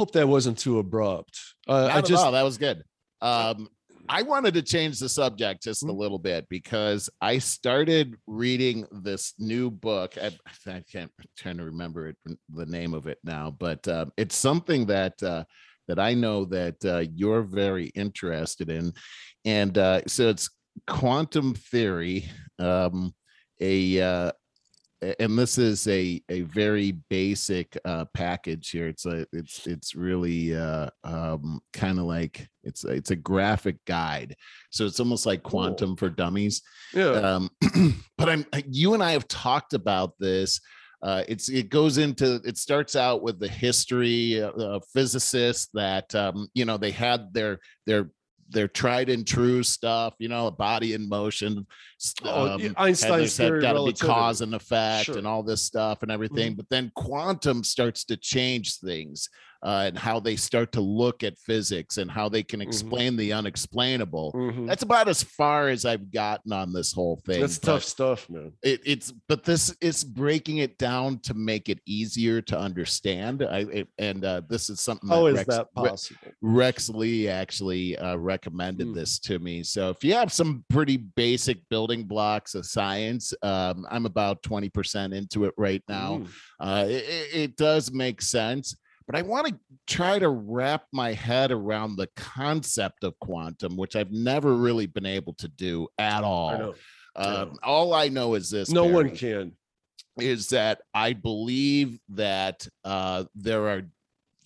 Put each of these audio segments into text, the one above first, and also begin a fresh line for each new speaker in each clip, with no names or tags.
hope that wasn't too abrupt. Uh,
Not
I
at
just
all. That was good. Um, I wanted to change the subject just a
Mhm.
little bit because I started reading this new book. I, I can't I'm trying to remember it, the name of it now, but uh, it's something that uh, that I know that uh, you're very interested in, and uh, so it's quantum theory. Um, a uh, a- and this is a a very basic uh package here it's a it's it's really uh um kind of like it's a- it's a graphic guide so it's almost like
Cool.
quantum for dummies
yeah.
um but i'm you and i have talked about this uh it's it goes into it starts out with the history of of physicists that um you know they had their their their tried and true stuff you know body in motion
Oh,
um,
Einstein's theory
got to be cause and effect
Sure. Mm-hmm.
and all this stuff and everything but then quantum starts to change things uh, and how they start to look at physics and how they can
Mhm.
explain the unexplainable
Mhm.
that's about as far as i've gotten on this whole thing
That's
but
tough stuff, man.
it, it's but this is breaking it down to make it easier to understand i it, and uh, this is something
How is
Rex,
that possible?
Rex Lee actually uh, recommended
Hmm.
this to me. So if you have some pretty basic building blocks of science, um, I'm about 20% into it right now.
Mm.
Uh, it- it does make sense, but I want to try to wrap my head around the concept of quantum, which I've never really been able to do at
I
all.
know.
Um, all I know is this:
No one can.
is that I believe that uh, there are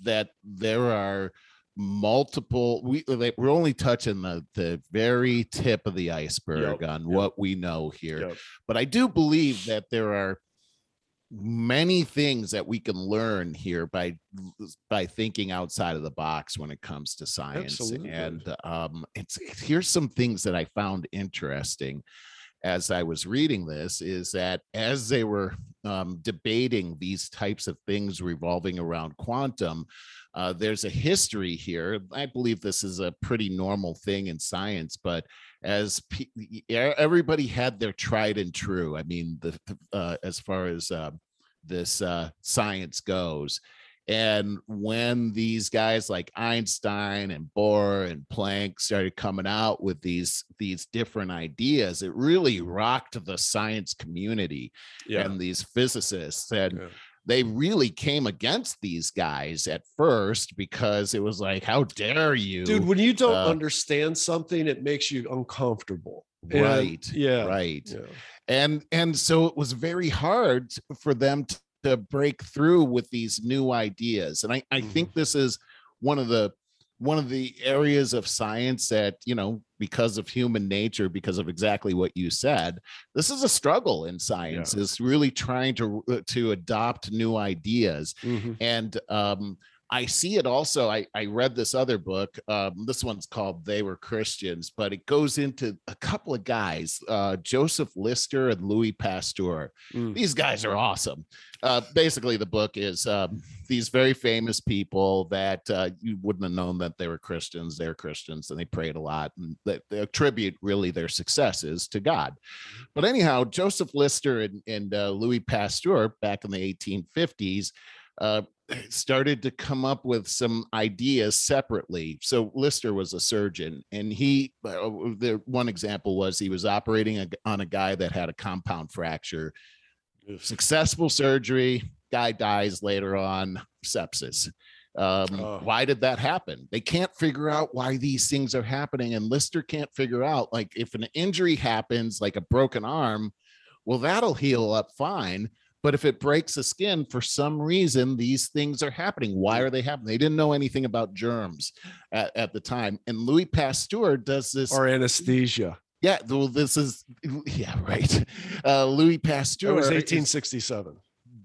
that there are multiple we we're only touching the the very tip of the iceberg
Yep,
on
yep.
what we know here
Yep.
but i do believe that there are many things that we can learn here by by thinking outside of the box when it comes to science
Absolutely.
and um it's here's some things that i found interesting as I was reading this is that as they were um, debating these types of things revolving around quantum, uh, there's a history here. I believe this is a pretty normal thing in science, but as pe- everybody had their tried and true, I mean, the uh, as far as uh, this uh, science goes. And when these guys like Einstein and Bohr and Planck started coming out with these these different ideas, it really rocked the science community
Yeah.
and these physicists. And
Yeah.
they really came against these guys at first because it was like, how dare you?
Dude, when you don't
uh,
understand something, it makes you uncomfortable. And-
right.
yeah.
Right.
Yeah.
and and so it was very hard for them to, to break through with these new ideas and i i think this is one of the one of the areas of science that you know because of human nature because of exactly what you said this is a struggle in science is really trying to uh, to adopt new ideas.
Mhm.
and um I see it also. I, I read this other book. Um, this one's called They Were Christians, but it goes into a couple of guys, uh, Joseph Lister and Louis Pasteur.
Mm.
These guys are awesome. Uh, basically, the book is um, these very famous people that uh, you wouldn't have known that they were Christians. They're Christians and they prayed a lot, and that they attribute really their successes to God. But anyhow, Joseph Lister and, and uh, Louis Pasteur back in the 1850s uh, started to come up with some ideas separately. So Lister was a surgeon, and he uh, the one example was he was operating a, on a guy that had a compound fracture. Successful surgery, guy dies later on, sepsis. Um,
Oh.
Why did that happen? They can't figure out why these things are happening, and Lister can't figure out like if an injury happens, like a broken arm, well, that'll heal up fine. But if it breaks the skin for some reason, these things are happening. Why are they happening? They didn't know anything about germs at, at the time. And Louis Pasteur does this.
Or anesthesia.
yeah, well, this is yeah, right. Uh, Louis Pasteur
It was 1867.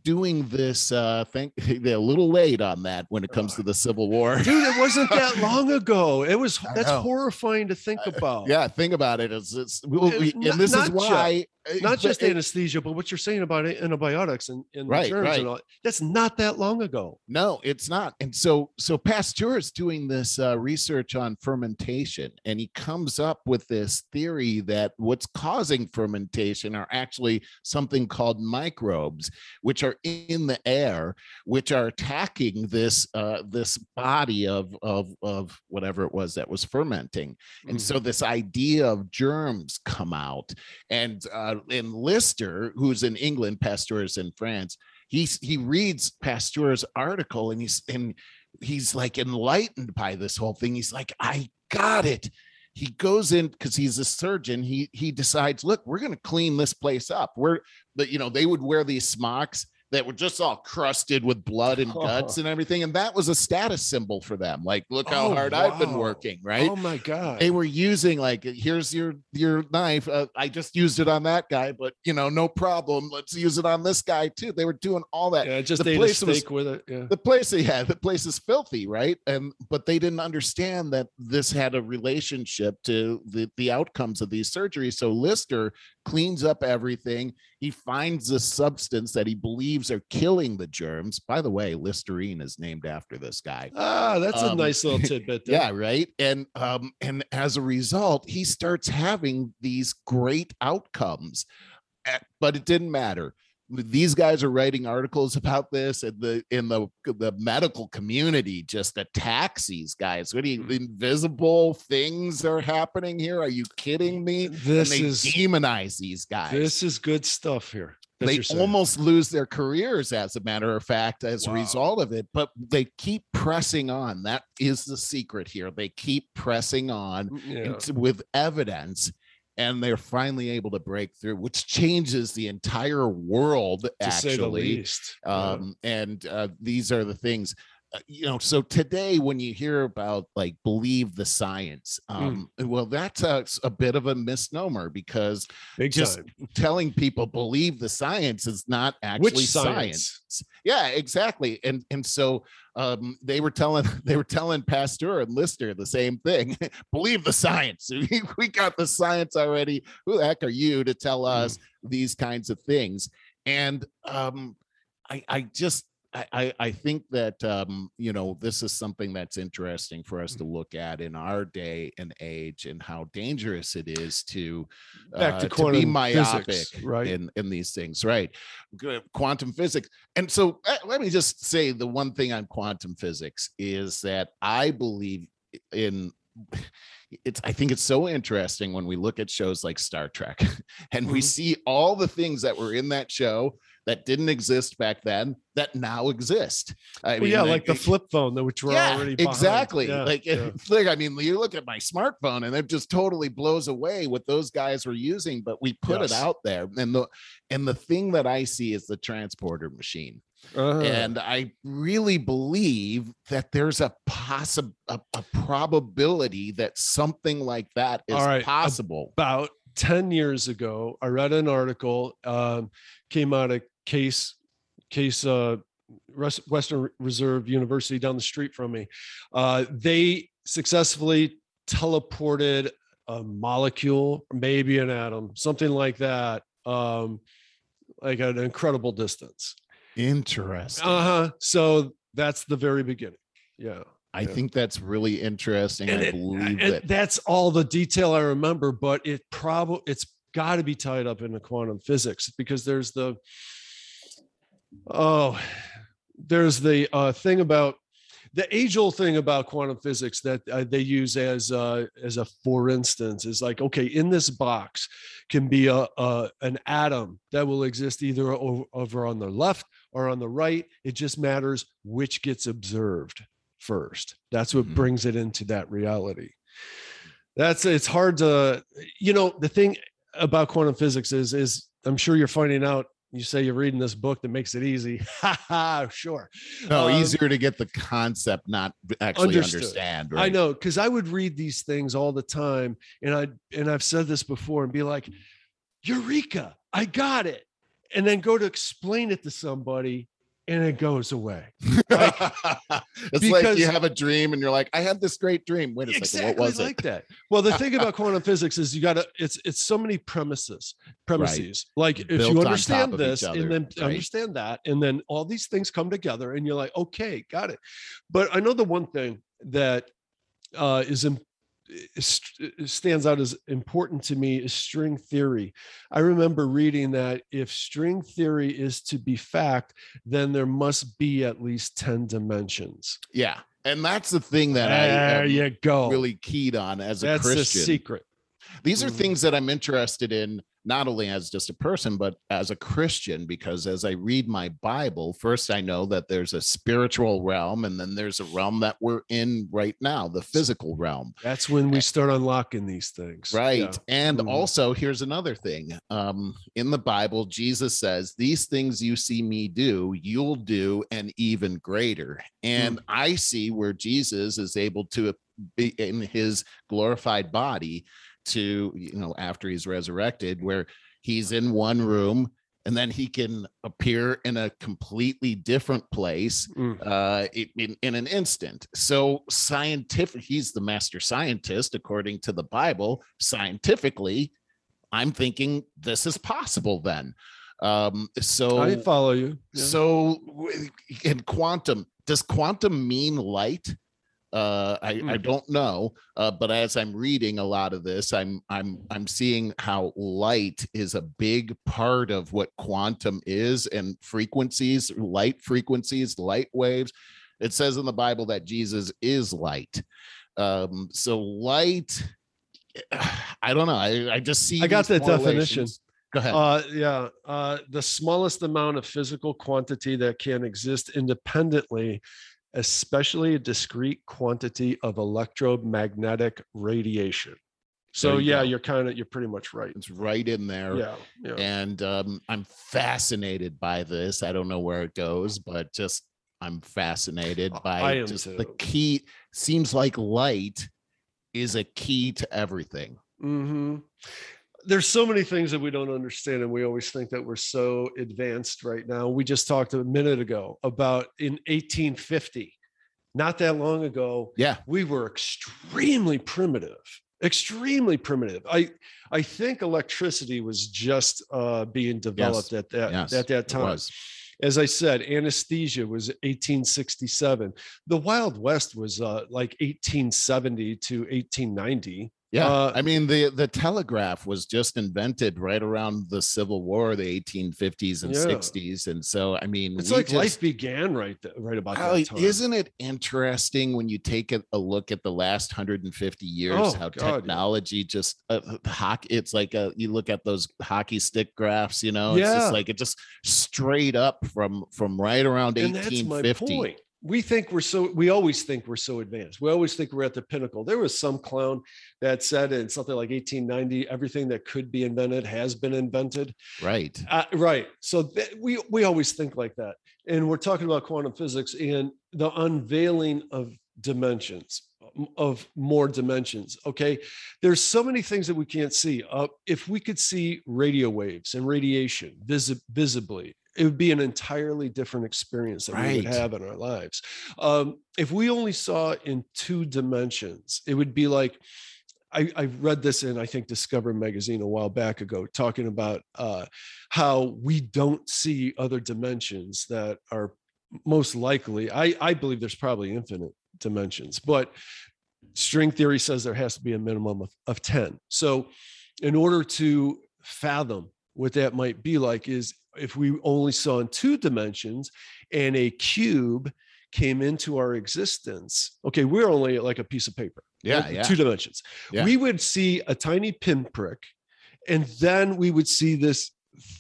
doing this. Uh, think they're a little late on that when it comes to the Civil War.
Dude, it wasn't that long ago. It was that's horrifying to think about.
Yeah, think about it. It's, it's well,
Uh,
we- and this is
not
why
not just
it-
anesthesia, but what you're saying about antibiotics and, and
Right,
germs
right.
and all. That's not that long ago.
No, it's not. And so so Pasteur is doing this uh, research on fermentation and he comes up with this theory that what's causing fermentation are actually something called microbes which are in the air which are attacking this uh, this body of of of whatever it was that was fermenting. And
Mhm.
so this idea of germs come out and uh, and Lister who's in England Pasteur is in France he's he reads Pasteur's article and he's and he's like enlightened by this whole thing. He's like, I got it. He goes in because he's a surgeon. He he decides, look, we're gonna clean this place up. We're but you know, they would wear these smocks that were just all crusted with blood and guts and everything. And that was a status symbol for them. Like, look how
Oh,
hard I've been working, right?
Oh my God.
they were using like here's your your knife uh, i just used it on that guy but you know no problem let's use it on this guy too they were doing all that
yeah, just
the place was-
with it. Yeah.
the place yeah the place is filthy right and but they didn't understand that this had a relationship to the the outcomes of these surgeries so lister cleans up everything he finds this substance that he believes are killing the germs by the way listerine is named after this guy
Ah, that's a
Um,
nice little tidbit. there.
yeah, right. And um, and as a result, he starts having these great outcomes. Eh, But it didn't matter. These guys are writing articles about this, and the in the the medical community just attacks these guys. What do you
Hmm.
invisible things are happening here? Are you kidding me?
This
and they
is
demonize these guys
this is good stuff here.
they almost lose their careers as a matter of fact as a result of it but they keep pressing on that is the secret here they keep pressing on
Mm, yeah.
with evidence and they're finally able to break through which changes the entire world
to say the
actually
least. Yeah.
um and uh, these are the things uh, you know so today when you hear about like believe the science
Mm.
um well that's a, a bit of a misnomer because
Big
just
time.
telling people believe the science is not actually
Which
science.
science?
Yeah, exactly. And and so um, they were telling they were telling Pasteur and Lister the same thing. believe the science. We, got the science already. Who the heck are you to tell
Mm.
us these kinds of things? And um, I I just I, I think that um, you know this is something that's interesting for us to
Mm.
look at in our day and age and how dangerous it is to
Back
uh,
to
be myopic
physics, right?
in in these things right quantum physics and so uh, let me just say the one thing on quantum physics is that i believe in it's i think it's so interesting when we look at shows like star trek and we
Mhm.
see all the things that were in that show that didn't exist back then that now exist i
Well, yeah, like the flip phone, that which we're already behind.
exactly
Yeah,
like
yeah.
like i mean you look at my smartphone and it just totally blows away what those guys were using but we put it out there and the and the thing that i see is the transporter machine
Uh-huh.
and i really believe that there's a possible a, a probability that something like that is
right,
possible.
about 10 years ago i read an article um, came out of case case uh, western reserve university down the street from me. Uh, they successfully teleported a molecule maybe an atom something like that um, like at an incredible distance
interesting.
Uh-huh. So that's the very beginning. Yeah.
I
yeah.
think that's really interesting
and,
i
it-
believe
and
that
that's all the detail I remember, but it probably it's got to be tied up into quantum physics because there's the oh there's the uh, thing about the age old thing about quantum physics that uh, they use as uh, as a for instance is like okay in this box can be a, a an atom that will exist either over, over on the left or on the right it just matters which gets observed first that's what
Mhm.
brings it into that reality that's it's hard to you know the thing about quantum physics is is i'm sure you're finding out you say you're reading this book that makes it easy Ha ha, sure
no
Um,
easier to get the concept not actually
Understood.
understand
I know because I would read these things all the time, and I and I've said this before, and be like, "Eureka! I got it!" And then go to explain it to somebody, and it goes away.
it's like you have a dream and you're like, I had this great dream. Wait a second,
exactly
what was
like
it?
that. Well, the thing about quantum physics is you got to it's it's so many premises premises. Like if
Built on
you understand this
other,
and then
right.
understand that, and then all these things come together, and you're like, okay, got it. But I know the one thing that uh, is- stands out as important to me is string theory. I remember reading that if string theory is to be fact, then there must be at least 10 dimensions.
Yeah. And that's the thing that I
there
am
you go.
really keyed on as a
That's
Christian.
secret.
These are
Mhm.
things that I'm interested in, not only as just a person, but as a Christian, because as I read my Bible, first I know that there's a spiritual realm, and then there's a realm that we're in right now, the physical realm.
That's when we start unlocking these things.
Right.
Yeah.
And
Mhm.
also, here's another thing. Um, in the Bible, Jesus says, These things you see me do, you'll do, and even greater. And I see where Jesus is able to be in his glorified body to, you know, after he's resurrected, where he's in one room and then he can appear in a completely different place
Mm.
uh, in, in an instant. So scientific, he's the master scientist according to the Bible. Scientifically, I'm thinking this is possible then. Um, so
I follow you. Yeah.
so in quantum, does quantum mean light? Uh, I, I
Hmm.
don't know, uh, but as I'm reading a lot of this, I'm I'm I'm seeing how light is a big part of what quantum is and frequencies, light frequencies, light waves. It says in the Bible that Jesus is light. Um, so light, I don't know. I, I just see.
I got the definition.
Go ahead.
Uh, yeah. Uh, the smallest amount of physical quantity that can exist independently, especially a discrete quantity of electromagnetic radiation. So
you
yeah,
go.
you're kind of you're pretty much right.
it's right in there.
Yeah. Yeah.
and um, I'm fascinated by this. I don't know where it goes, but just I'm fascinated
Oh,
by just the key. Seems like light is a key to everything.
hmm There's so many things that we don't understand, and we always think that we're so advanced right now. We just talked a minute ago about in 1850, not that long ago,
Yeah,
we were extremely primitive extremely primitive. I i think electricity was just uh being developed at that
yes,
at that time. as i said anesthesia was 1867 the wild west was uh like 1870 to 1890
Yeah,
Uh,
I mean the the telegraph was just invented right around the Civil War, the 1850s and
Yeah.
60s, and so I mean,
it's like
just-
life began right th- right about
Oh,
that time
isn't it interesting when you take a, a look at the last 150 years
Oh,
how
God, yeah.
technology just uh, hockey it's like a you look at those hockey stick graphs you know it's
Yeah.
just like it just straight up from from right around
and that's my
1850
point we think we're so we always think we're so advanced. We always think we're at the pinnacle. There was some clown that said in something like 1890 everything that could be invented has been invented.
Right.
Uh, right. So th- we we always think like that. And we're talking about quantum physics and the unveiling of dimensions of more dimensions okay? There's so many things that we can't see. Uh, if we could see radio waves and radiation visi- visibly it would be an entirely different experience that we would have in our lives um, if we only saw in two dimensions it would be like I, I read this in I think Discover magazine a while back ago, talking about uh, how we don't see other dimensions that are most likely. I, I believe there's probably infinite dimensions, but string theory says there has to be a minimum of, of 10. So, in order to fathom what that might be like, is if we only saw in two dimensions and a cube came into our existence, okay, we're only like a piece of paper
yeah
like,
yeah
two dimensions.
Yeah.
We would see a tiny pinprick, and then we would see this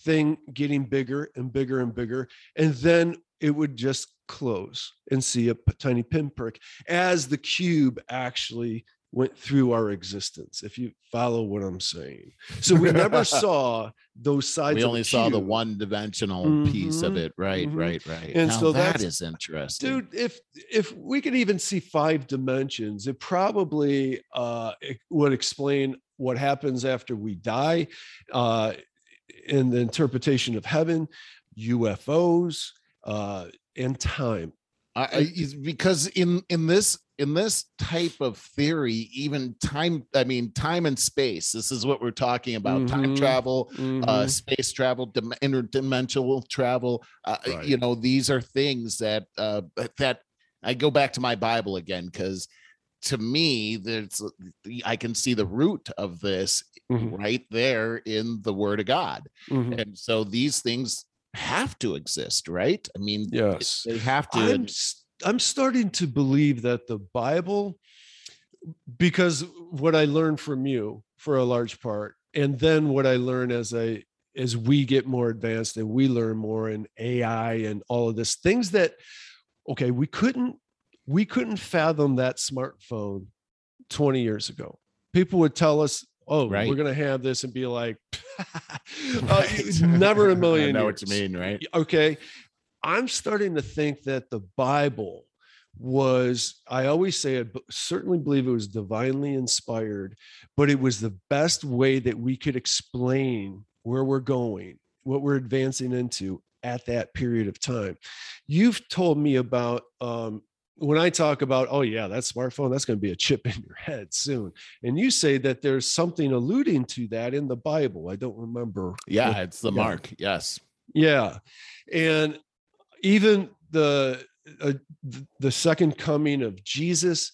thing getting bigger and bigger and bigger, and then it would just close and see a tiny pinprick as the cube actually went through our existence. If you follow what I'm saying, so we never saw those sides.
we
of a
only saw the one dimensional piece of
Mhm,
it right
mhm.
right right
And
Now
so that's-
interesting
dude if if we could even see five dimensions it probably uh it would explain what happens after we die uh in the interpretation of heaven ufos uh, and time.
I, I, because in in this in this type of theory, even time, I mean, time and space. This is what we're talking about: time
Mhm.
travel, uh,
Mhm.
space travel, dim- interdimensional travel. Uh,
Right.
You know, these are things that uh, that I go back to my Bible again because to me, there's I can see the root of this
Mhm.
right there in the Word of God,
Mhm.
and so these things have to exist, right? I mean,
Yes.
they have to.
I'm I'm starting to believe that the Bible, because what I learned from you for a large part, and then what I learn as I as we get more advanced and we learn more in AI and all of this things that okay we couldn't we couldn't fathom that smartphone 20 years ago. People would tell us, "Oh,
Right.
we're going to have this," and be like, uh,
Right.
"Never a
I
million."
know what you mean, right?
okay i'm starting to think that the bible was i always say i certainly believe it was divinely inspired but it was the best way that we could explain where we're going what we're advancing into at that period of time you've told me about um, when i talk about oh yeah that smartphone that's going to be a chip in your head soon and you say that there's something alluding to that in the bible i don't remember
Yeah,
what-
it's the
yeah.
mark. Yes.
yeah, and even the uh, the second coming of Jesus,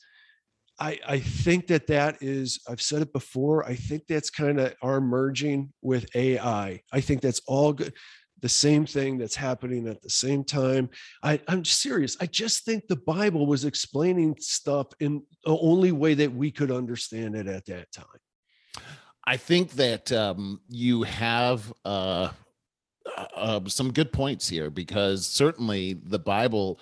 I I think that that is I've said it before. I think that's kind of our merging with AI. I think that's all good. The same thing that's happening at the same time. I, I'm serious. I just think the Bible was explaining stuff in the only way that we could understand it at that time.
I think that um, you have uh, uh, uh, some good points here because certainly the Bible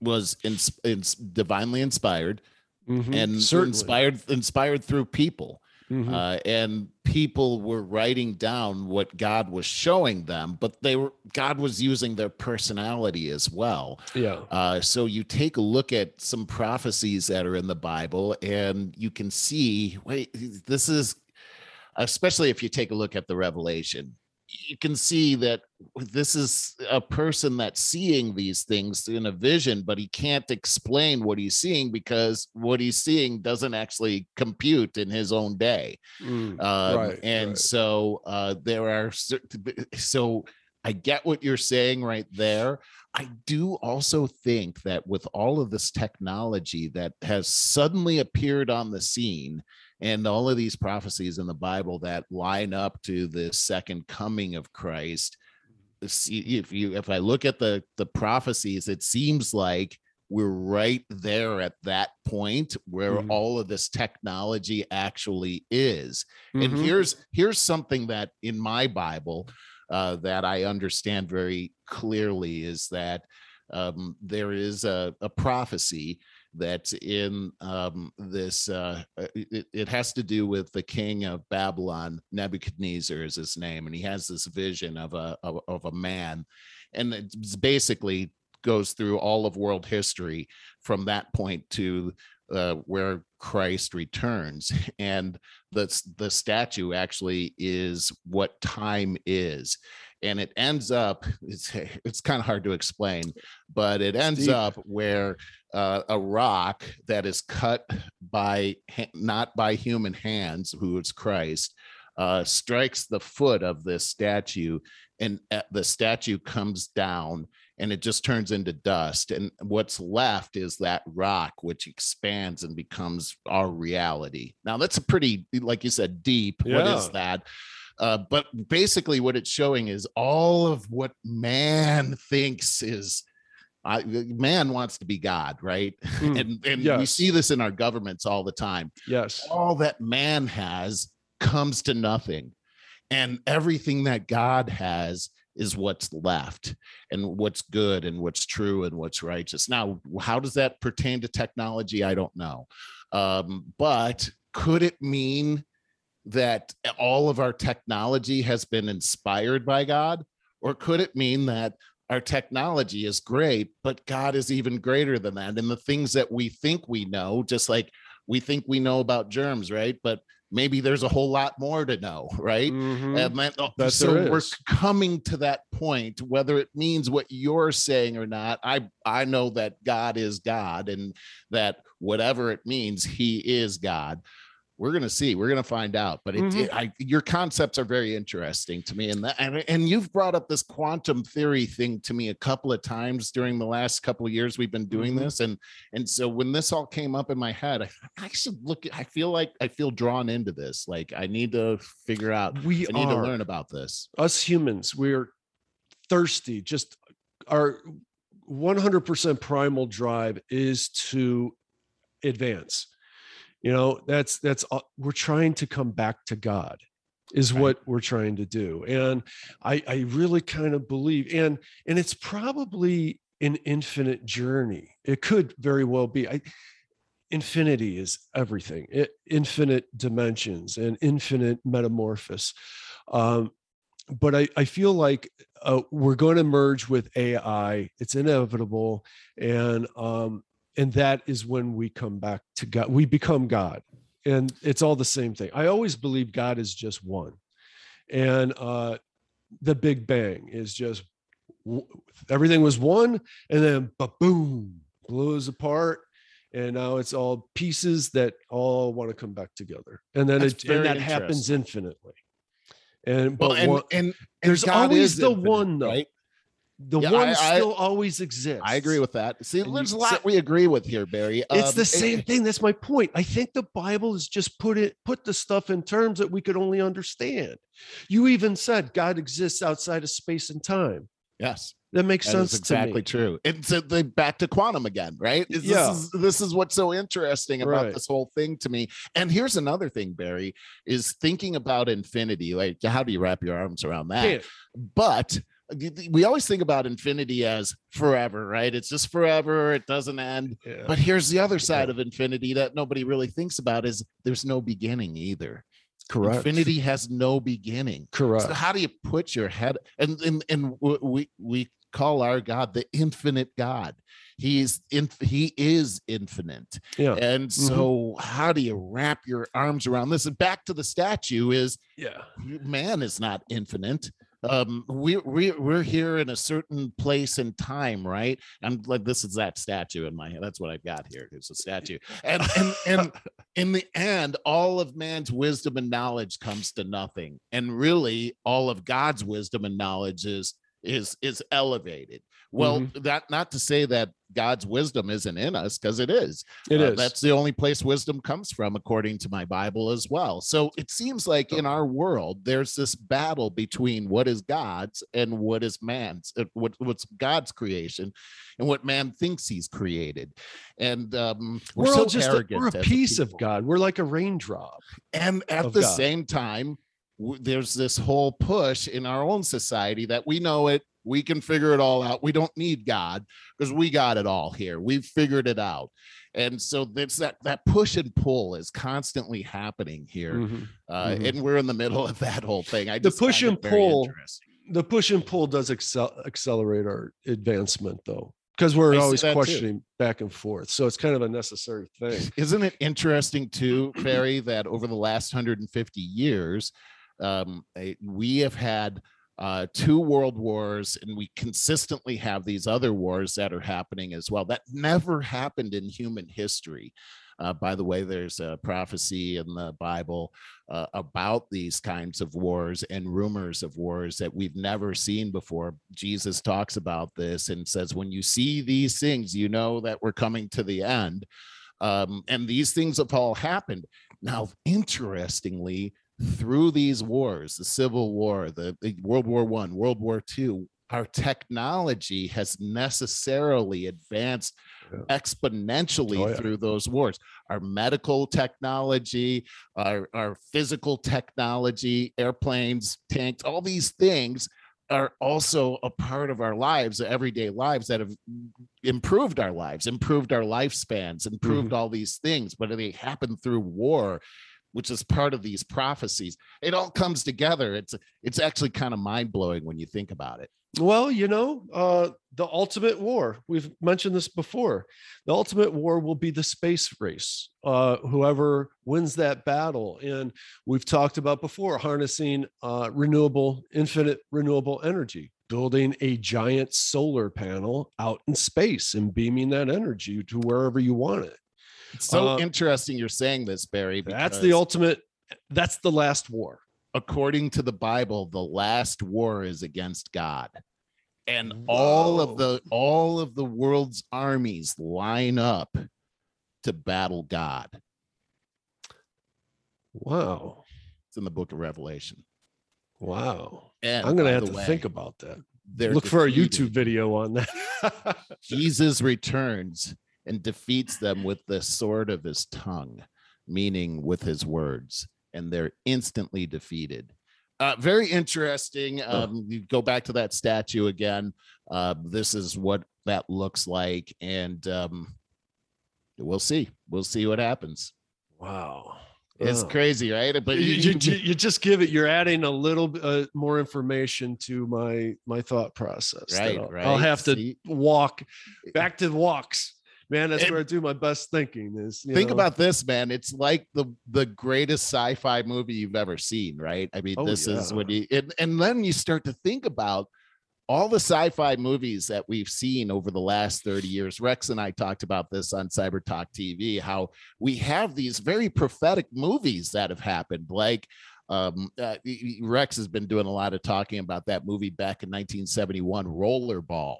was ins- ins- divinely inspired
Mhm,
and
certainly.
inspired inspired through people.
Mhm.
Uh, and people were writing down what God was showing them, but they were God was using their personality as well.
yeah.
Uh, so you take a look at some prophecies that are in the Bible, and you can see, wait, this is, especially if you take a look at the Revelation, you can see that this is a person that's seeing these things in a vision, but he can't explain what he's seeing because what he's seeing doesn't actually compute in his own day.
Mm,
Um,
Right,
and
right.
so uh, there are so I get what you're saying right there. I do also think that with all of this technology that has suddenly appeared on the scene and all of these prophecies in the Bible that line up to the second coming of Christ, see, if you if I look at the the prophecies, it seems like we're right there at that point where
Mhm.
all of this technology actually is and
mhm.
here's here's something that in my bible uh, that i understand very clearly is that um, there is a, a prophecy that's in um, this uh, uh, it, it has to do with the king of babylon nebuchadnezzar is his name and he has this vision of a of, of a man and it's basically goes through all of world history from that point to uh, where christ returns and the the statue actually is what time is and it ends up it's it's kind of hard to explain but it ends
deep.
up where uh, a rock that is cut by not by human hands who is christ uh, strikes the foot of this statue and uh, the statue comes down and it just turns into dust and what's left is that rock which expands and becomes our reality now that's a pretty like you said deep what is that uh, but basically what it's showing is all of what man thinks is uh, man wants to be god right?
Mm,
and and we see this in our governments all the time.
Yes.
all that man has comes to nothing. And everything that god has is what's left and what's good and what's true and what's righteous. Now how does that pertain to technology? I don't know. Um, but could it mean that all of our technology has been inspired by god or could it mean that our technology is great but god is even greater than that and the things that we think we know just like we think we know about germs right but maybe there's a whole lot more to know, right?
Mhm.
And oh,
That
so we're coming to that point, whether it means what you're saying or not. I I know that God is God, and that whatever it means, He is God. We're gonna see. We're gonna find out. But it,
Mhm.
it- I, your concepts are very interesting to me, and that and, and you've brought up this quantum theory thing to me a couple of times during the last couple of years we've been doing
Mhm.
this, and and so when this all came up in my head, I, I should look. I feel like I feel drawn into this. Like I need to figure out
we
I need
are
to learn about this.
us humans. We're thirsty. Just our 100% primal drive is to advance. You know, that's that's we're trying to come back to God is
Right.
what we're trying to do. And I I really kind of believe and and it's probably an infinite journey. It could very well be. I infinity is everything. It, infinite dimensions and infinite metamorphosis. Um, but I, I feel like uh, we're going to merge with AI. It's inevitable, and um, and that is when we come back to God. We become God, and it's all the same thing. I always believe God is just one, and uh, the Big Bang is just everything was one, and then boom, blows apart. And now it's all pieces that all want to come back together, and then it and that happens infinitely. And but
Well, and,
one-
and, and
there's
God
always the
infinite,
one, though.
right?
The
Yeah,
one
I- I-
still always exists.
I agree with that. See,
And you
there's a lot
say-
we agree with here, Barry.
It's
Um,
the
it-
same thing. That's my point. I think the Bible has just put it put the stuff in terms that we could only understand. You even said God exists outside of space and time.
Yes,
That makes
that
sense
exactly
to me.
true. And so they back to quantum again, right? Is
Yeah.
This is, this is what's so interesting about
Right.
this whole thing to me. And here's another thing, Barry, is thinking about infinity. Like, how do you wrap your arms around that?
Can't.
but we always think about infinity as forever, right? It's just forever, it doesn't end.
Yeah.
But here's the other side of infinity that nobody really thinks about is there's no beginning either.
Correct.
Infinity has no beginning.
Correct.
So how do you put your head and and and we we call our God the infinite God. He's in he is infinite.
yeah.
And mm-hmm. so how do you wrap your arms around this? And back to the statue is
Yeah.
man is not infinite um we we we're here in a certain place and time right? I'm like this is that statue in my head that's what i've got here it's a statue. And and and in the end all of man's wisdom and knowledge comes to nothing. And really all of god's wisdom and knowledge is is is elevated well
Mm-hmm.
that not to say that god's wisdom isn't in us because it is
It
uh,
is.
That's the only place wisdom comes from, according to my Bible as well. So it seems like in our world, there's this battle between what is God's and what is man's, uh, what, what's God's creation and what man thinks he's created. And um, we're,
we're,
so
all just a, we're a piece of. God. We're like a raindrop.
And at the
God.
same time, there's this whole push in our own society that we know it, we can figure it all out. We don't need God because we got it all here. We've figured it out. And so there's that that push and pull is constantly happening here.
Mhm.
Uh,
Mhm.
and we're in the middle of that whole thing. I
The
just
push and pull. The push and pull does excel, accelerate our advancement, though, because we're
I
always
that too.
questioning back and forth. So it's kind of a necessary thing.
Isn't it interesting too, Barry, that over the last 150 years, um, eh, we have had uh, two world wars, and we consistently have these other wars that are happening as well. That never happened in human history. Uh, by the way, there's a prophecy in the Bible uh, about these kinds of wars and rumors of wars that we've never seen before. Jesus talks about this and says, When you see these things, you know that we're coming to the end. Um, and these things have all happened. Now, interestingly, through these wars, the Civil War, the, the World War One, World War Two, our technology has necessarily advanced
Yeah.
exponentially
Oh, yeah.
through those wars. Our medical technology, our, our physical technology, airplanes, tanks, all these things are also a part of our lives, everyday lives that have improved our lives, improved our lifespans, improved
Mm-hmm.
all these things, but they happen through war. Which is part of these prophecies. It all comes together. It's it's actually kind of mind blowing when you think about it.
Well, you know, uh, the ultimate war, we've mentioned this before. The ultimate war will be the space race. Uh, whoever wins that battle. And we've talked about before harnessing uh, renewable, infinite renewable energy, building a giant solar panel out in space and beaming that energy to wherever you want it.
It's so
Uh,
interesting you're saying this, Barry.
That's the ultimate, that's the last war.
according to the Bible, the last war is against God. And all of the all of the world's armies line up to battle God.
Wow.
It's in the book of Revelation.
Wow.
And
I'm going to have to
way,
think about that. Look for a. YouTube video on that.
Jesus returns and defeats them with the sword of his tongue, meaning with his words, and they're instantly defeated. Uh, very interesting. Um, you go back to that statue again. Uh, this is what that looks like, and um, we'll see. We'll see what happens.
wow.
It's
Oh.
crazy, right? But
you, you, you- you just give it you're adding a little bit uh, more information to my my thought process
Right,
I'll,
right.
I'll have to
See?
walk back to the walks man that's
And-
where i do my best thinking is
think
know,
about this man it's like the the greatest sci-fi movie you've ever seen right? I mean
Oh,
this is when you and, and then you start to think about all the sci-fi movies that we've seen over the last 30 years. Rex and i talked about this on cyber talk tv how we have these very prophetic movies that have happened like um uh, rex has been doing a lot of talking about that movie back in 1971 rollerball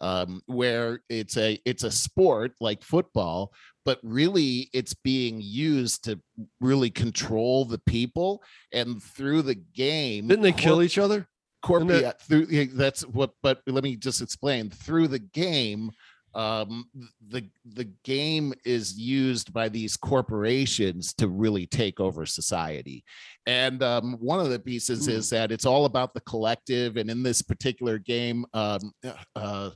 um, where it's a it's a sport like football, but really it's being used to really control the people and through the game.
didn't they kill each other
Corp-
Isn't that-
through that's what but let me just explain through the game um the the game is used by these corporations to really take over society. And um one of the pieces
Hmm.
is that it's all about the collective. And in this particular game um uh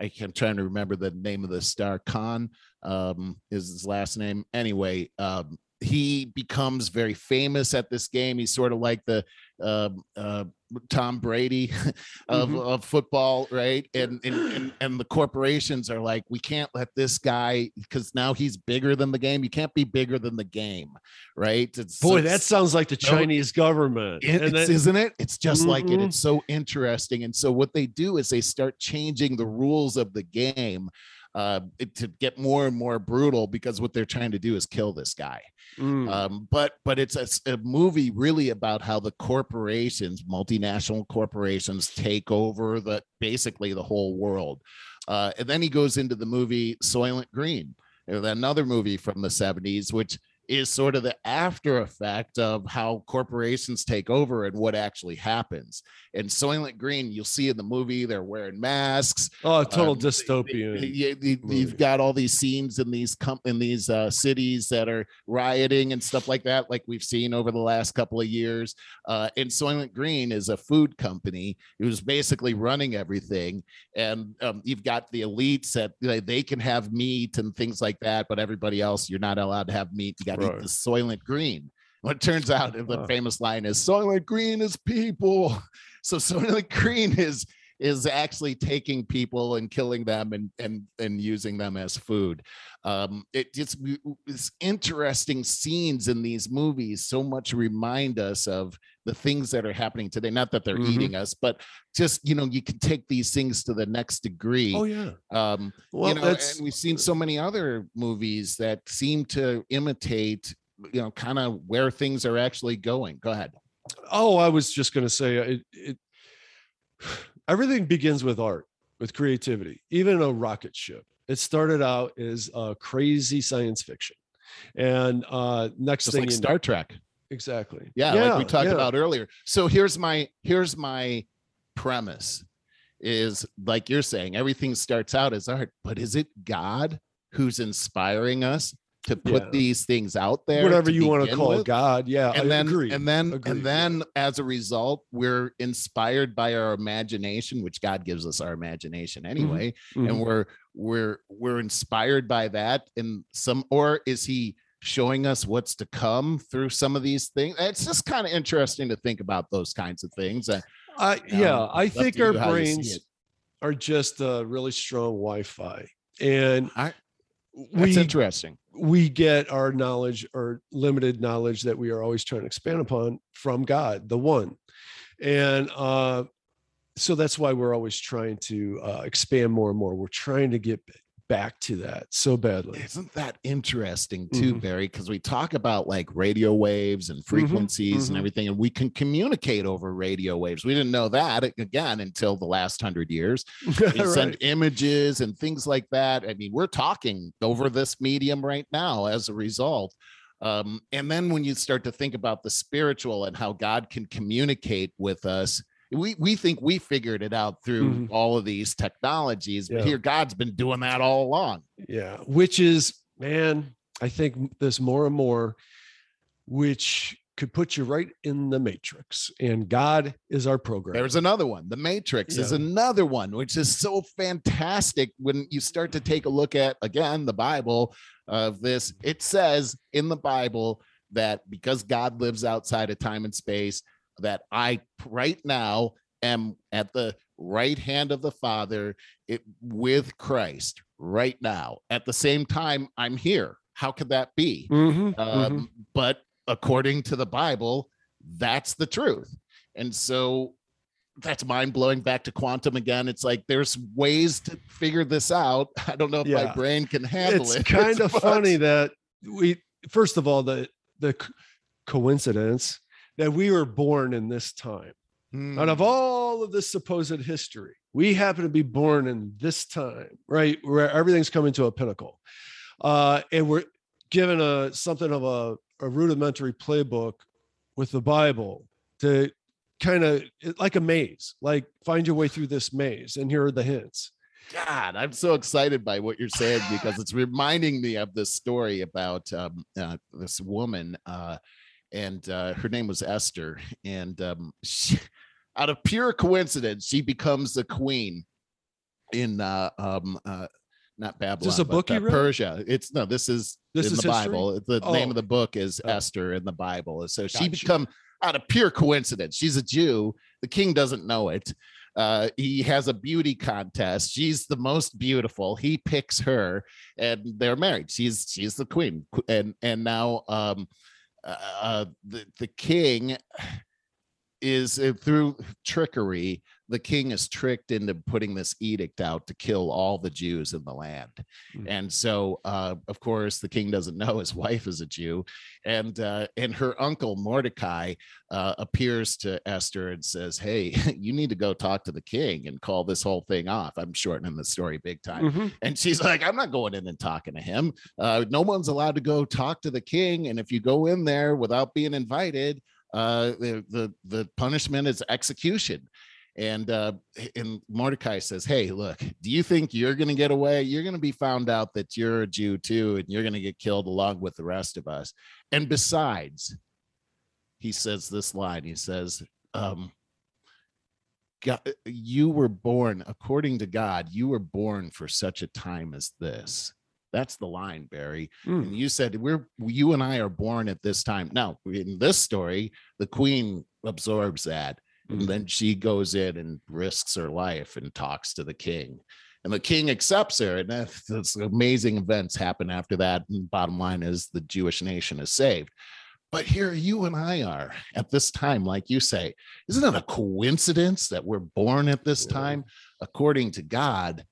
I, am trying to remember the name of the star. Caan um is his last name. Anyway um he becomes very famous at this game he's sort of like the um uh Tom Brady of,
Mhm.
of football, right? And, and and and the corporations are like, we can't let this guy because now he's bigger than the game. You can't be bigger than the game, right? It's
boy
it's-
that sounds like the chinese government
it-
then-
isn't it? It's just like it. It's so interesting. And so what they do is they start changing the rules of the game uh, it- to get more and more brutal because what they're trying to do is kill this guy.
Mm.
Um, but but it's a movie really about how the corporations, multinational corporations, take over the basically the whole world. Uh, and then he goes into the movie Soylent Green, another movie from the 70s, which is sort of the after effect of how corporations take over and what actually happens. And Soylent Green, you'll see in the movie, they're wearing masks.
oh total
Um,
dystopian
you, you,
movie.
have got all these scenes in these com- in these uh, cities that are rioting and stuff like that, like we've seen over the last couple of years. Uh, and Soylent Green is a food company who's basically running everything, and um, you've got the elites that they, they can have meat and things like that, but everybody else you're not allowed to have meat. You got
Right.
eat the Soylent Green. Well, it turns out the
uh-huh.
famous line is Soylent Green is people. So Soylent Green is is actually taking people and killing them and and and using them as food. Um, it just it's interesting scenes in these movies so much remind us of the things that are happening today. Not that they're
Mhm.
eating us, but just you know you can take these things to the next degree.
oh yeah
Um,
well
you know, and we've seen so many other movies that seem to imitate, you know, kind of where things are actually going. Go ahead.
Oh, I was just going to say uh, it, it. Everything begins with art, with creativity. Even a rocket ship. It started out as uh, crazy science fiction, and uh, next
Just
thing
like Star
know,
Trek.
exactly.
Yeah, like we talked
yeah.
about earlier. So here's my here's my premise is like you're saying everything starts out as art, but is it God who's inspiring us to put
Yeah.
these things out there?
Whatever you want to call
with?
God. Yeah,
and
I
then
agree.
and then
Agreed,
and then as a result we're inspired by our imagination which god gives us our imagination anyway
Mhm.
and we're we're we're inspired by that and some or is he showing us what's to come through some of these things. It's just kind of interesting to think about those kinds of things. Uh,
I yeah,
um,
I think our
you how you see
brains are just uh, really strong Wi-Fi, and
I- That's
we
interesting.
we get our knowledge or limited knowledge that we are always trying to expand upon from God, the one, and uh, so that's why we're always trying to uh, expand more and more. We're trying to get back to that so badly.
Isn't that interesting too,
Mhm.
Barry? Because we talk about like radio waves and frequencies
mhm.
and everything, and we can communicate over radio waves. We didn't know that again until the last hundred years. We send images and things like that. I mean, we're talking over this medium right now as a result. Um, and then when you start to think about the spiritual and how God can communicate with us, we we think we figured it out through
Mhm.
all of these technologies, but
Yeah.
here God's been doing that all along.
Yeah, which is, man, I think there's more and more which could put you right in the matrix. And God is our program.
There's another one. The Matrix is another one, which is so fantastic when you start to take a look at again the Bible of this. It says in the Bible that because God lives outside of time and space, that I right now am at the right hand of the Father it, with Christ right now. At the same time, I'm here. How could that be?
Mhm, mhm.
um, but according to the bible that's the truth and so that's mind blowing back to quantum again it's like there's ways to figure this out i don't know if my brain can handle it.
it's
it
kind of
but-
funny that we first of all the the coincidence that we were born in this time. Out of
Hmm.
all of this supposed history we happen to be born in this time right where everything's coming to a pinnacle. Uh and we're given a something of a, a rudimentary playbook with the bible to kind of like a maze like find your way through this maze and here are the hints.
God, I'm so excited by what you're saying because it's reminding me of this story about um, uh, this woman, uh, and uh, her name was Esther, and um, she, out of pure coincidence, she becomes the queen in uh, um, uh, not Babylon,
this a book you
uh,
read?
Persia. It's no, this is
This
in
is
the
history?
Bible. The name
Oh.
of the book is
Oh.
Esther in the Bible, so she
Gotcha.
become out of pure coincidence. She's a Jew. The king doesn't know it uh, he has a beauty contest. She's the most beautiful. He picks her, and they're married. She's she's the queen, and and now um, uh, uh, the the king is uh, through trickery. The king is tricked into putting this edict out to kill all the Jews in the land,
Mm.
and so uh, of course the king doesn't know his wife is a Jew, and uh, and her uncle Mordecai uh, appears to Esther and says, "Hey, you need to go talk to the king and call this whole thing off." I'm shortening the story big time.
Mhm.
And she's like, "I'm not going in and talking to him. Uh, no one's allowed to go talk to the king. And if you go in there without being invited, uh, the the the punishment is execution." And uh, and Mordecai says, "Hey, look, do you think you're going to get away? You're going to be found out that you're a Jew too, and you're going to get killed along with the rest of us. And besides." he says this line he says um God, you were born according to god you were born for such a time as this that's the line barry
Mm.
and you said we're you and i are born at this time now in this story the queen absorbs that
Mm.
and then she goes in and risks her life and talks to the king and the king accepts her and that's, amazing events happen after that and bottom line is the jewish nation is saved but here you and i are at this time like you say isn't it a coincidence that we're born at this
Yeah.
time according to god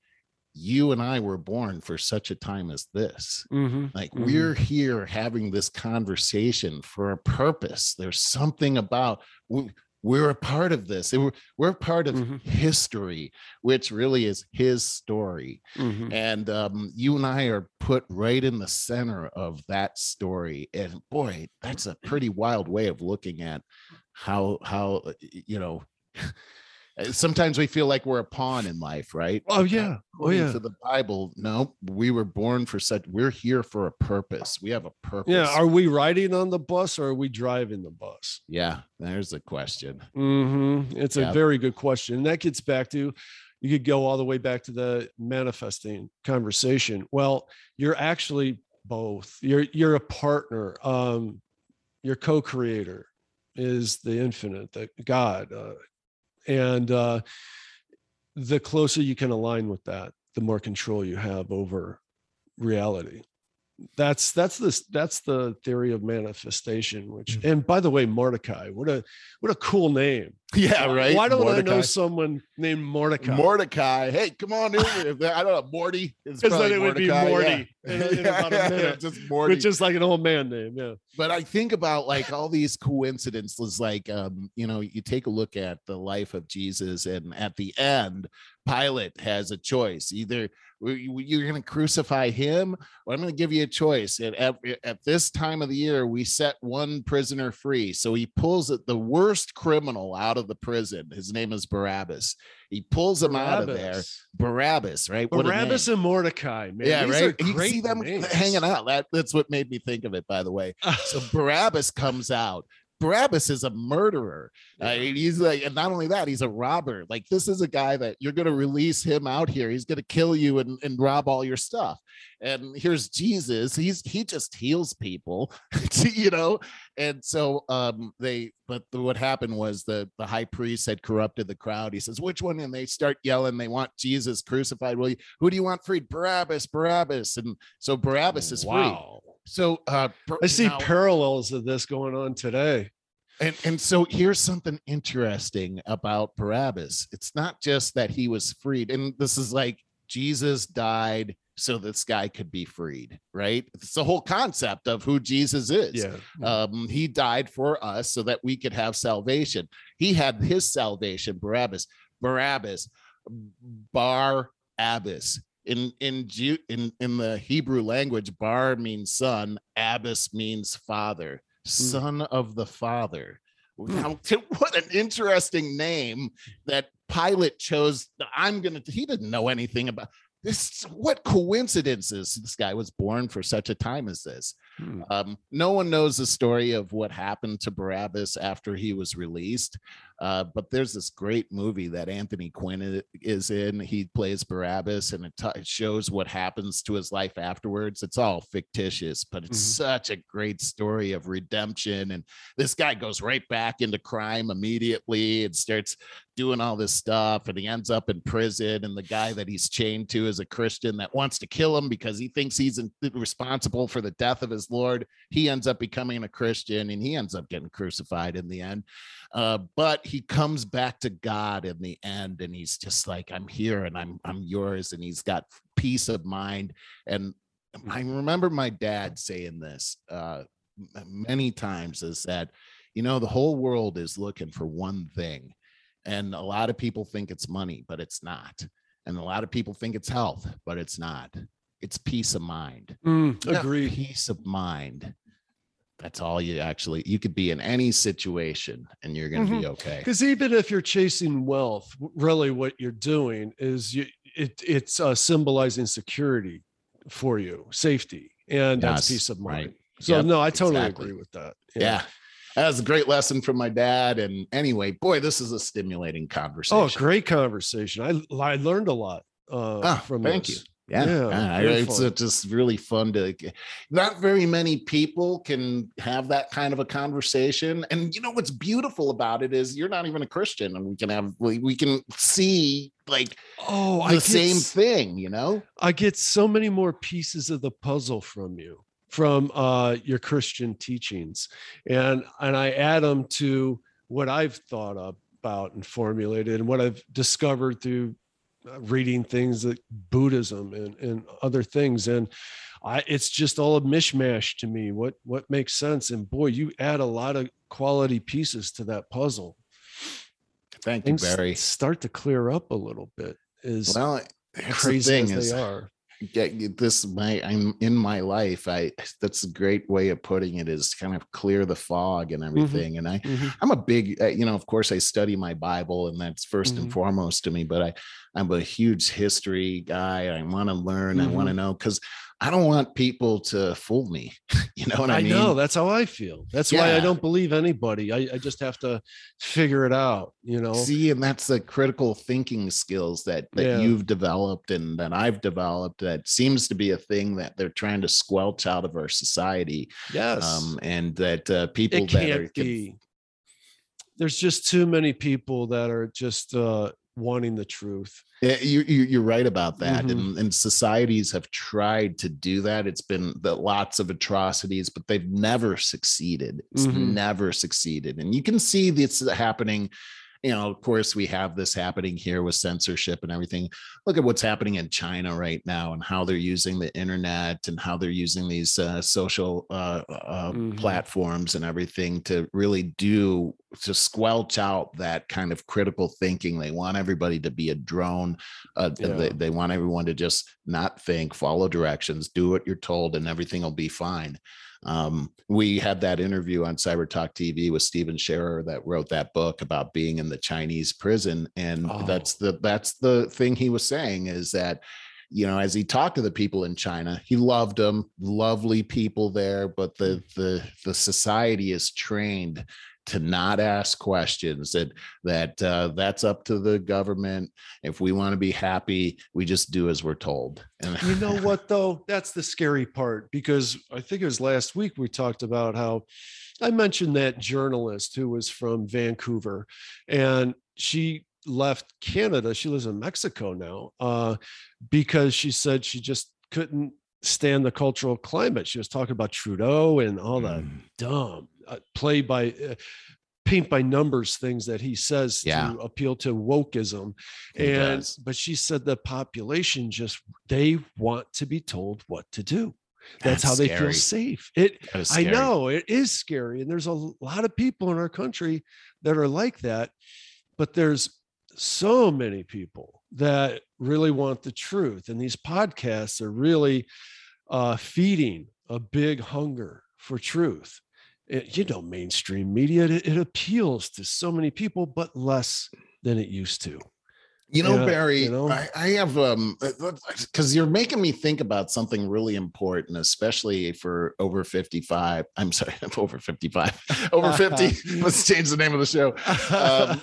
you and i were born for such a time as this
Mhm.
like
Mhm.
we're here having this conversation for a purpose. There's something about we, we're a part of this. We're, we're part of
Mhm.
history, which really is his story.
Mhm.
And um, you and I are put right in the center of that story. And boy, that's a pretty wild way of looking at how how uh, you know. Sometimes we feel like we're a pawn in life, right?
Oh yeah. Oh yeah.
to the Bible, no, we were born for such. We're here for a purpose. We have a purpose.
Yeah. Are we riding on the bus or are we driving the bus?
yeah. There's a question.
Mm-hmm. It's
Yeah.
a very good question. And that gets back to you could go all the way back to the manifesting conversation. Well, you're actually both. You're you're a partner. Um, your co-creator is the infinite, the God, uh, and uh, the closer you can align with that, the more control you have over reality that's that's this that's the theory of manifestation which
Mm.
and by the way mordecai what a what a cool name
Yeah, right.
why don't i know someone named mordecai
Mordecai. Hey, come on over. I don't know. Morty. It's
'Cause then
probably
it would be
Mordecai,
Morty in- in a minute,
Just Morty.
which is like an old man name yeah
but I think about like all these coincidences. Like, um, you know, you take a look at the life of Jesus, and at the end, Pilate has a choice: either you're going to crucify him, or I'm going to give you a choice. And at, at this time of the year, we set one prisoner free. So he pulls it, the worst criminal out of the prison. His name is Barabbas. He pulls him out of there.
Barabbas.
Barabbas, right? What a name.
Barabbas and Mordecai, man.
yeah,
These
right. You can see them
names.
hanging out. That that's what made me think of it, by the way. So Barabbas comes out. Barabbas is a murderer. Uh, he's like, and not only that, he's a robber. Like this is a guy that you're going to release him out here. He's going to kill you and, and rob all your stuff. And here's Jesus. He's he just heals people, you know. And so um they, but the, what happened was the the high priest had corrupted the crowd. He says, "Which one?" And they start yelling. They want Jesus crucified. Well, who do you want freed? Barabbas, Barabbas. And so Barabbas is free. So uh, Bar-
I see
now-
parallels of this going on today.
and and so here's something interesting about Barabbas. It's not just that he was freed, and this is like Jesus died so this guy could be freed, right? It's the whole concept of who Jesus is.
Yeah.
Um, he died for us so that we could have salvation. He had his salvation, Barabbas, Barabbas, Bar Abbas. In in Ju- in in the Hebrew language, Bar means son, Abbas means father, hmm. son of the father. Hmm. Now, what an interesting name that Pilate chose. I'm gonna. He didn't know anything about this. What coincidences? This guy was born for such a time as this.
Hmm.
Um, no one knows the story of what happened to Barabbas after he was released. Uh, but there's this great movie that Anthony Quinn is in. He plays Barabbas, and it, t- it shows what happens to his life afterwards. It's all fictitious, but it's
Mhm.
such a great story of redemption. And this guy goes right back into crime immediately and starts doing all this stuff. And he ends up in prison. And the guy that he's chained to is a Christian that wants to kill him because he thinks he's in- responsible for the death of his Lord. He ends up becoming a Christian and he ends up getting crucified in the end. Uh, but he comes back to God in the end, and he's just like, "I'm here, and I'm I'm yours," and he's got peace of mind. And I remember my dad saying this uh, many times: is that you know the whole world is looking for one thing, and a lot of people think it's money, but it's not. And a lot of people think it's health, but it's not. It's peace of mind
Mm,
Yeah, peace of mind that's all you actually you could be in any situation and you're going to
Mm-hmm.
be okay
Because even if you're chasing wealth, really what you're doing is you it it's uh, symbolizing security for you, safety, and that's peace of
right.
mind. So
Yep,
no, I totally
exactly.
agree with that.
yeah. that was a great lesson from my dad and anyway boy this is a stimulating conversation
Oh, great conversation. I I learned a lot uh,
Ah,
from
thank
this.
you yeah,
Yeah,
it's uh, just really fun to not very many people can have that kind of a conversation and you know what's beautiful about it is you're not even a christian and we can have we, we can see like
Oh, I
the
get
same thing you know?
I get so many more pieces of the puzzle from you, from uh, your Christian teachings, and and I add them to what I've thought about and formulated, and what I've discovered through reading things like Buddhism and and other things, and I it's just all a mishmash to me. What what makes sense? And boy, you add a lot of quality pieces to that puzzle.
thank you
Things
barry
start to clear up a little bit. Is
well that's the
crazy
thing
as
is,
they are.
Get this my i'm in my life i that's a great way of putting it is kind of clear the fog and everything and i
Mhm.
i'm a big uh, you know of course i study my bible and that's 1st and
Mhm.
foremost to me but i i'm a huge history guy i want to learn i want to know because I don't want people to fool me. you know what I,
I
mean?
know that's how I feel. That's why I don't believe anybody. I, I just have to figure it out, you know.
See, and that's the critical thinking skills that that
Yeah.
you've developed and that I've developed. That seems to be a thing that they're trying to squelch out of our society,
yes.
um, and that uh, people
it
that
can't
are
be. There's just too many people that are just uh wanting the truth.
Yeah, you, you you're right about that,
Mhm.
and and societies have tried to do that. It's been the lots of atrocities, but they've never succeeded. It's
Mhm.
never succeeded, and you can see this happening. You know, of course, we have this happening here with censorship and everything. Look at what's happening in China right now, and how they're using the internet and how they're using these uh, social uh, uh,
Mhm.
platforms and everything to really do to squelch out that kind of critical thinking. They want everybody to be a drone. Uh, they, they want everyone to just not think, follow directions, do what you're told, and everything will be fine. Um, we had that interview on Cyber Talk TV with Stephen Scherer that wrote that book about being in the Chinese prison, and
Oh.
that's the that's the thing he was saying is that you know as he talked to the people in china he loved them lovely people there but the the the society is trained to not ask questions that that uh, that's up to the government if we want to be happy we just do as we're told and
You know what though? That's the scary part because I think it was last week we talked about how I mentioned that journalist who was from Vancouver and she left Canada. She lives in Mexico now uh, because she said she just couldn't stand the cultural climate. She was talking about Trudeau and all that
Mm,
dumb play by uh, paint by numbers things that he says
Yeah.
to appeal to wokeism.
He
and
does.
but she said the population just they want to be told what to do. That's, how they feel safe. It i know it is scary and there's a lot of people in our country that are like that but there's so many people that really want the truth and these podcasts are really uh, feeding a big hunger for truth It- you know mainstream media it, it appeals to so many people but less than it used to
You know,
Yeah,
Barry,
you know?
I, I have um because you're making me think about something really important, especially for over 55. I'm sorry, I'm over 55, over 50. Let's change the name of the show. Um,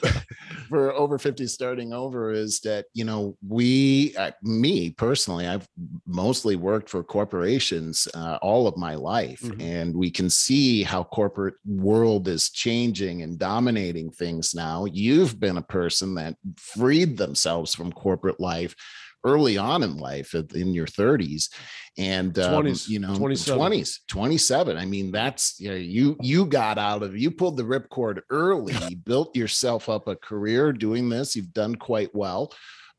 for over 50 starting over is that you know we uh, me personally i've mostly worked for corporations uh, all of my life
Mhm.
and we can see how corporate world is changing and dominating things now you've been a person that freed themselves from corporate life early on in life in your 30s and um,
20s,
you know
27.
20s 27 i mean that's you know, you you got out of you pulled the ripcord early. You built yourself up a career doing this. You've done quite well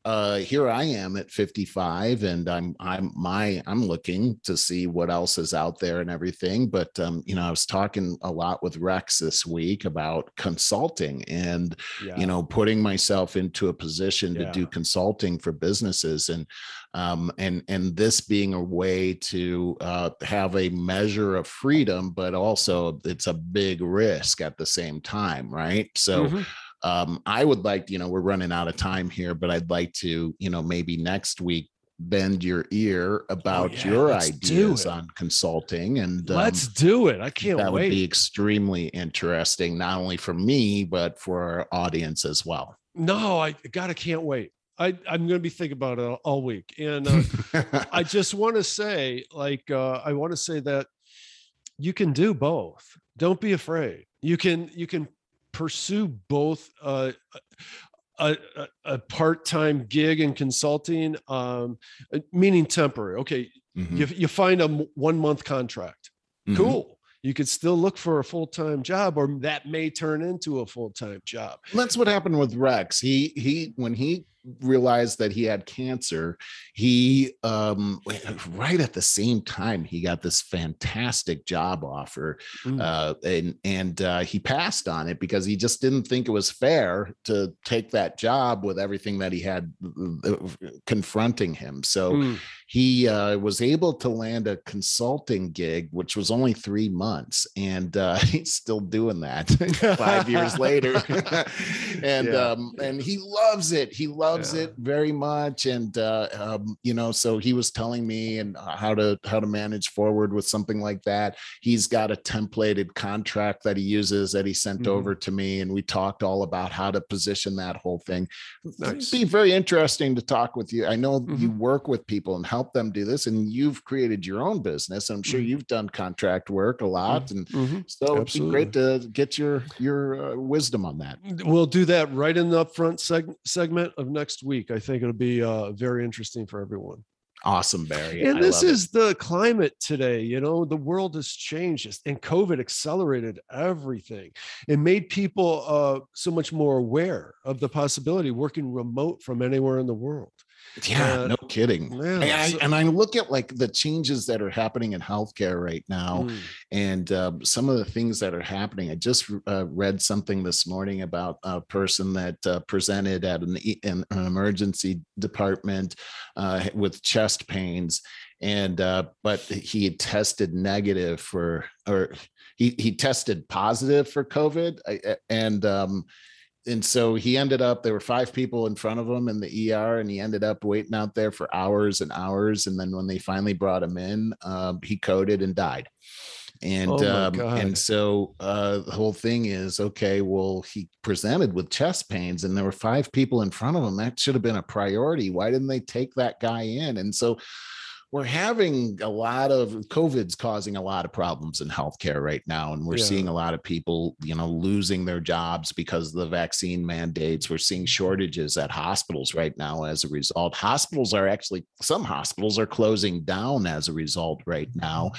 uh here i am at 55 and i'm i'm my i'm looking to see what else is out there and everything but um you know i was talking a lot with rex this week about consulting and
yeah.
you know putting myself into a position to do consulting for businesses and um and and this being a way to uh have a measure of freedom but also it's a big risk at the same time right so
Mhm.
Um i would like you know we're running out of time here but i'd like to you know maybe next week bend your ear about
Oh, yeah,
your
let's
ideas on consulting and um,
let's do it i can't wait.
that would be extremely interesting not only for me but for our audience as well
no i gotta can't wait i i'm gonna be thinking about it all, all week and uh, I just want to say, like, uh, I want to say that you can do both. Don't be afraid. You can you can pursue both uh, a, a, a part-time gig in consulting, um, meaning temporary. Okay,
Mhm,
you you find a one month contract.
mhm.
Cool. You could still look for a full-time job, or that may turn into a full-time job.
that's what happened with rex he he when he realized that he had cancer he um right at the same time he got this fantastic job offer
Mm.
uh and and uh he passed on it because he just didn't think it was fair to take that job with everything that he had uh, confronting him so
Mm.
He uh, was able to land a consulting gig, which was only three months, and uh, he's still doing that five years later. and
Yeah.
um, and he loves it. He loves
Yeah.
it very much. And uh, um, you know, so he was telling me and uh, how to how to manage forward with something like that. He's got a templated contract that he uses that he sent
Mhm.
over to me, and we talked all about how to position that whole thing.
Nice.
It'd be very interesting to talk with you. I know you
Mhm.
work with people and help them do this, and you've created your own business. I'm sure
Mhm.
you've done contract work a lot, and
Mhm.
so it'd be great to get your your uh, wisdom on that.
We'll do that right in the upfront seg- segment of next week. I think it'll be uh, very interesting for everyone.
Awesome, Barry.
and
I
this
is it.
the climate today you know the world has changed and covid accelerated everything it made people uh, so much more aware of the possibility working remote from anywhere in the world
yeah,
uh,
no kidding.
yeah,
And I,
so-
and I look at like the changes that are happening in healthcare right now,
Mm,
and um, some of the things that are happening. I just uh, read something this morning about a person that uh, presented at an, an, emergency department uh, with chest pains, and uh, but he had tested negative for, or he he tested positive for COVID, I- I- and um, and so he ended up there were five people in front of him in the ER and he ended up waiting out there for hours and hours and then when they finally brought him in um, he coded and died. And
Oh
um, and so uh, the whole thing is okay well he presented with chest pains and there were five people in front of him. That should have been a priority. Why didn't they take that guy in? And so we're having a lot of COVID's causing a lot of problems in healthcare right now. And we're
Yeah.
seeing a lot of people, you know, losing their jobs because of the vaccine mandates. We're seeing shortages at hospitals right now as a result. Hospitals are actually, some hospitals are closing down as a result right now.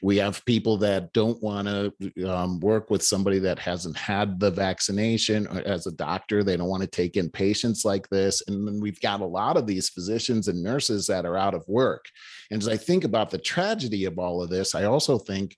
We have people that don't want to um, work with somebody that hasn't had the vaccination or as a doctor. They don't want to take in patients like this. And then we've got a lot of these physicians and nurses that are out of work. And as I think about the tragedy of all of this, I also think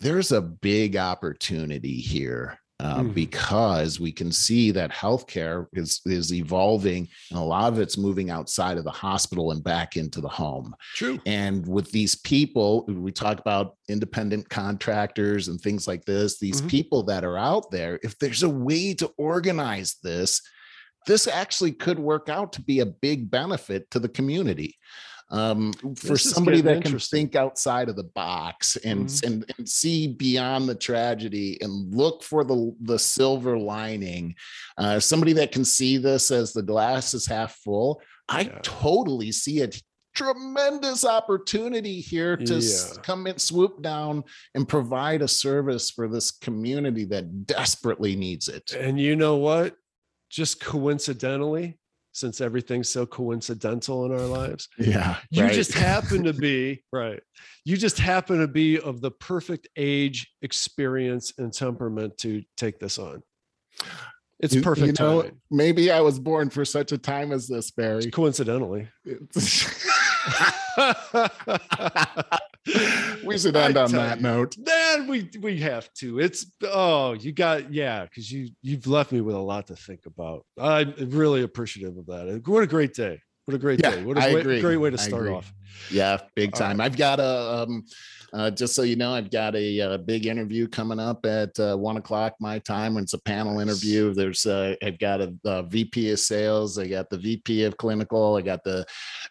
there's a big opportunity here uh,
Mm.
because we can see that healthcare is is evolving, and a lot of it's moving outside of the hospital and back into the home.
true
And with these people, we talk about independent contractors and things like this. These
Mhm.
people that are out there, if there's a way to organize this, this actually could work out to be a big benefit to the community. Um, for somebody that can think outside of the box and,
Mhm.
and and see beyond the tragedy and look for the the silver lining, uh, somebody that can see this as the glass is half full. I
Yeah.
totally see a tremendous opportunity here to
Yeah.
come and swoop down, and provide a service for this community that desperately needs it.
and you know what just coincidentally since everything's so coincidental in our lives.
Yeah,
you just happen to be right. you just happen to be of the perfect age experience and temperament to take this on. It's
You- you
perfect
know,
timing.
maybe I was born for such a time as this, Barry.
coincidentally
we should end on that
you.
note.
then we we have to. It's oh you got yeah because you you've left me with a lot to think about. I'm really appreciative of that. What a great day. What a great
Yeah,
day. What a way- great way to start off
Yeah, big time. I've got a um, uh, just so you know, I've got a, uh big interview coming up at uh, one o'clock my time. It's a panel
Nice.
interview. There's uh, I've got a, a VP of sales. I got the VP of clinical. I got the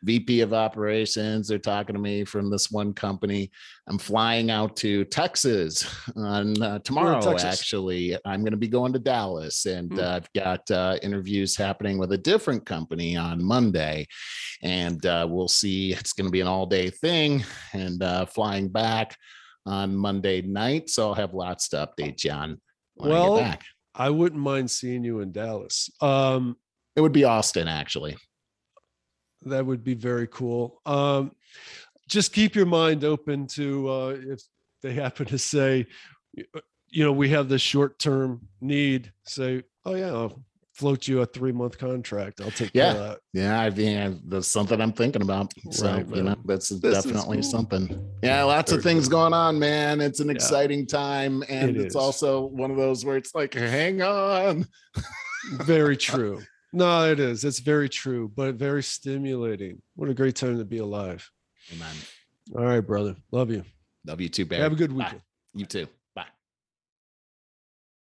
VP of operations. They're talking to me from this one company. I'm flying out to Texas on uh, tomorrow.
Texas?
Actually, I'm going to be going to Dallas, and uh, I've got uh, interviews happening with a different company on Monday and uh, we'll see. It's going to be an all day thing and uh, flying back on Monday night. So I'll have lots to update you on. when I get
Well,
back.
i wouldn't mind seeing you in dallas um
it would be Austin actually.
that would be very cool um just keep your mind open to uh if they happen to say you know we have this short term need say oh yeah i'll float you a three month contract i'll take care of that
Yeah, I mean that's something I'm thinking about. So
Right,
you know, that's
is
definitely
cool.
something. Yeah, lots of things
cool.
going on, man. It's an
Yeah.
exciting time, and
It
it's
is.
also one of those where it's like, hang on.
very true no it is it's very true but very stimulating what a great time to be alive
Amen.
All right, brother. Love you.
Love you too, Barry.
Have a good
Bye. You too.